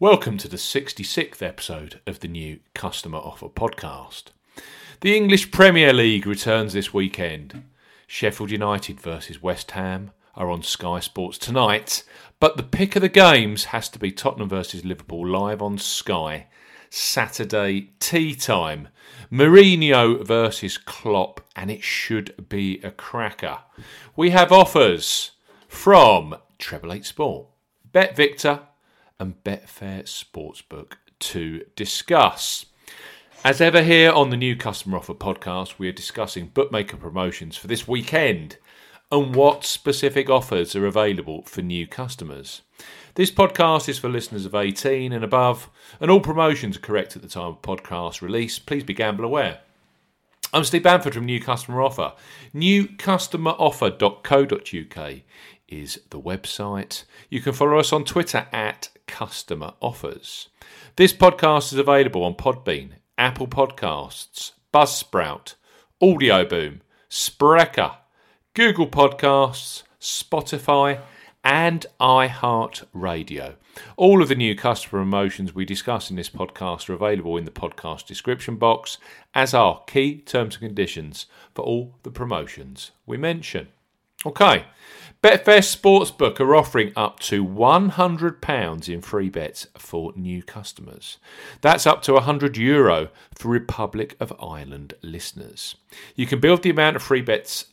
Welcome to the 66th episode of the new Customer Offer podcast. The English Premier League returns this weekend. Sheffield United versus West Ham are on Sky Sports tonight, but the pick of the games has to be Tottenham versus Liverpool live on Sky Saturday tea time. Mourinho versus Klopp, and it should be a cracker. We have offers from Treble Eight Sport, Bet Victor, and Betfair Sportsbook to discuss. As ever, here on the new Customer Offer podcast, we are discussing bookmaker promotions for this weekend and what specific offers are available for new customers. This podcast is for listeners of 18 and above, and all promotions are correct at the time of podcast release. Please be gamble aware. I'm Steve Bamford from New Customer Offer. Newcustomeroffer.co.uk is the website. You can follow us on Twitter at Customer Offers. This podcast is available on Podbean, Apple Podcasts, Buzzsprout, Audio Boom, Spreaker, Google Podcasts, Spotify, and iHeartRadio. All of the new customer promotions we discuss in this podcast are available in the podcast description box, as are key terms and conditions for all the promotions we mention. Okay, Betfair Sportsbook are offering up to £100 in free bets for new customers. That's up to €100 Euro for Republic of Ireland listeners. You can build the amount of free bets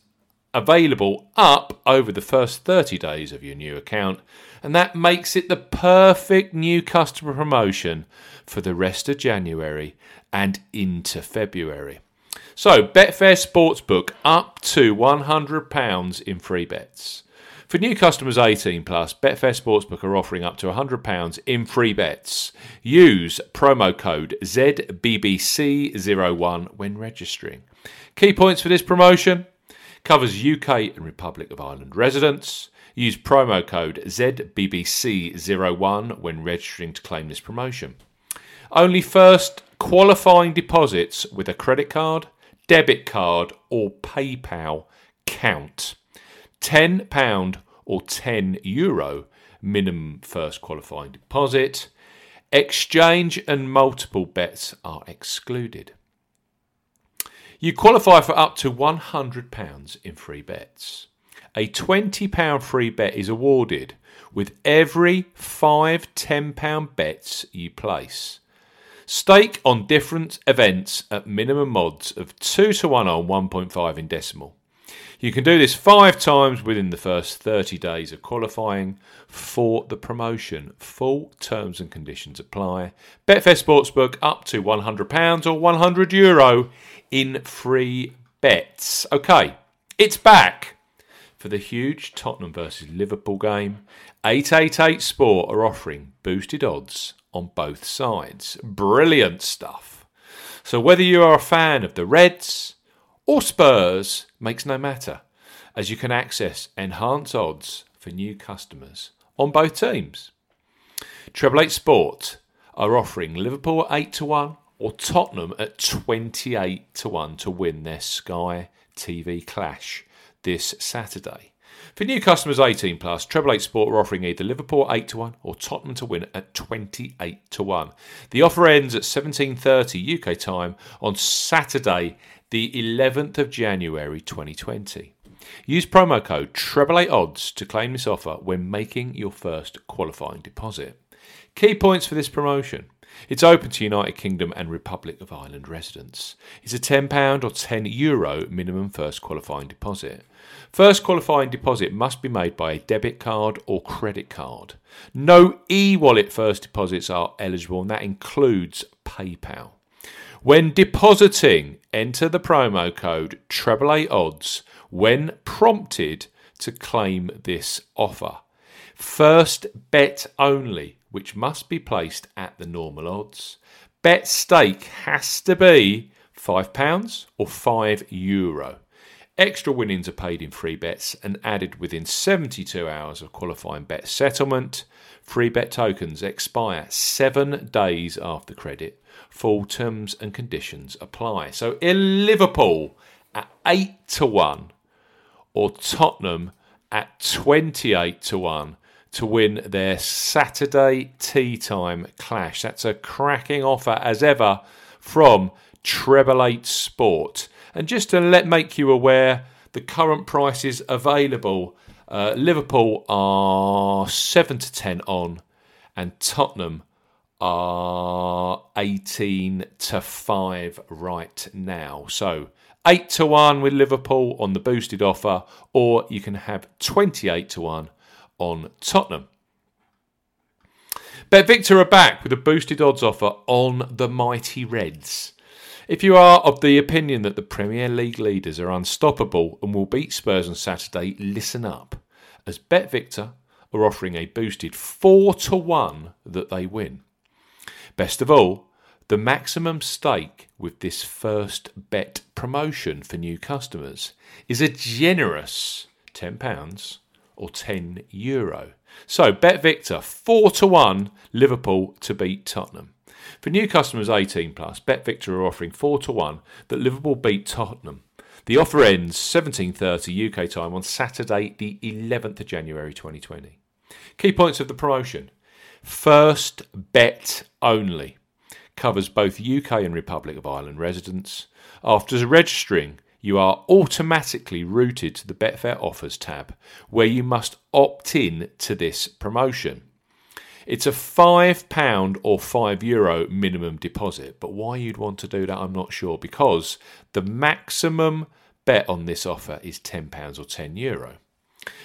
available up over the first 30 days of your new account, and that makes it the perfect new customer promotion for the rest of January and into February. So, Betfair Sportsbook up to £100 in free bets. For new customers 18 plus, Betfair Sportsbook are offering up to £100 in free bets. Use promo code ZBBC01 when registering. Key points for this promotion covers UK and Republic of Ireland residents. Use promo code ZBBC01 when registering to claim this promotion. Only first qualifying deposits with a credit card, debit card, or PayPal count. £10 or €10 Euro minimum first qualifying deposit. Exchange and multiple bets are excluded. You qualify for up to £100 in free bets. A £20 free bet is awarded with every five £10 bets you place. Stake on different events at minimum odds of 2 to 1 on 1.5 in decimal. You can do this five times within the first 30 days of qualifying for the promotion. Full terms and conditions apply. Betfair Sportsbook up to £100 or €100 Euro in free bets. Okay, it's back for the huge Tottenham versus Liverpool game. 888 Sport are offering boosted odds on both sides. Brilliant stuff. So, whether you are a fan of the Reds, or Spurs makes no matter, as you can access enhanced odds for new customers on both teams. Treble Eight Sport are offering Liverpool at 8 to 1 or Tottenham at 28 to 1 to win their Sky TV clash this Saturday. For new customers 18 plus, Treble 8 Sport are offering either Liverpool 8 to 1 or Tottenham to win at 28 to 1. The offer ends at 17:30 UK time on Saturday, the 11th of January 2020. Use promo code Treble Odds to claim this offer when making your first qualifying deposit. Key points for this promotion. It's open to United Kingdom and Republic of Ireland residents. It's a £10 or €10 Euro minimum first qualifying deposit. First qualifying deposit must be made by a debit card or credit card. No e wallet first deposits are eligible, and that includes PayPal. When depositing, enter the promo code treble odds when prompted to claim this offer. First bet only, which must be placed at the normal odds. Bet stake has to be £5 or €5 Euro. Extra winnings are paid in free bets and added within 72 hours of qualifying bet settlement. Free bet tokens expire seven days after credit Full terms and conditions apply. So in Liverpool at 8 to 1 or Tottenham at 28 to 1 to win their Saturday tea time clash. That's a cracking offer as ever from Treble Eight Sport. And just to let make you aware, the current prices available. Uh, Liverpool are seven to ten on, and Tottenham are 18 to 5 right now. So 8 to 1 with Liverpool on the boosted offer, or you can have 28 to 1 on Tottenham. BetVictor are back with a boosted odds offer on the mighty Reds. If you are of the opinion that the Premier League leaders are unstoppable and will beat Spurs on Saturday, listen up, as BetVictor are offering a boosted 4 to 1 that they win. Best of all, the maximum stake with this first bet promotion for new customers is a generous £10 or 10 euro. So, Bet Victor 4 to 1 Liverpool to beat Tottenham. For new customers 18 plus, Bet Victor are offering 4 to 1 that Liverpool beat Tottenham. The offer ends 17:30 UK time on Saturday, the 11th of January 2020. Key points of the promotion. First bet only. Covers both UK and Republic of Ireland residents. After registering, you are automatically routed to the Betfair Offers tab, where you must opt in to this promotion. It's a £5 or €5 Euro minimum deposit, but why you'd want to do that, I'm not sure, because the maximum bet on this offer is £10 or €10. Euro.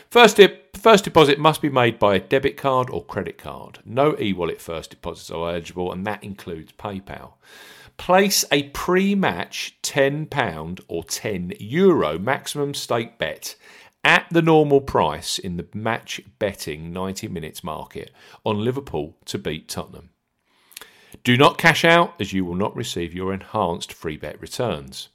First, first deposit must be made by a debit card or credit card. No e wallet first deposits are eligible, and that includes PayPal. Place a pre match £10 or €10 Euro maximum stake bet at the normal price in the match betting 90 minutes market on Liverpool to beat Tottenham. Do not cash out as you will not receive your enhanced free bet returns.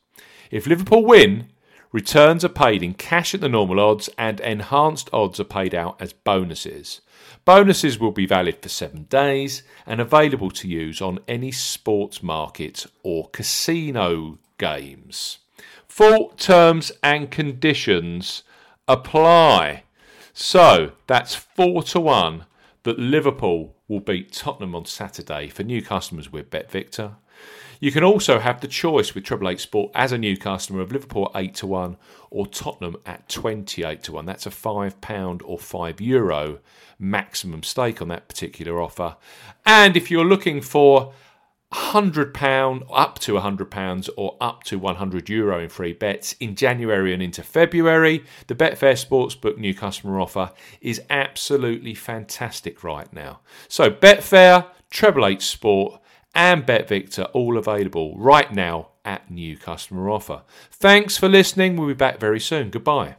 If Liverpool win, Returns are paid in cash at the normal odds, and enhanced odds are paid out as bonuses. Bonuses will be valid for seven days and available to use on any sports market or casino games. Full terms and conditions apply. So that's four to one that Liverpool will beat Tottenham on Saturday for new customers with BetVictor. You can also have the choice with Triple Eight Sport as a new customer of Liverpool 8 to 1 or Tottenham at 28 to 1. That's a £5 or €5 Euro maximum stake on that particular offer. And if you're looking for £100 up to £100 or up to 100 euro in free bets in January and into February. The Betfair Sportsbook new customer offer is absolutely fantastic right now. So, Betfair, Treble Eight Sport, and BetVictor all available right now at new customer offer. Thanks for listening. We'll be back very soon. Goodbye.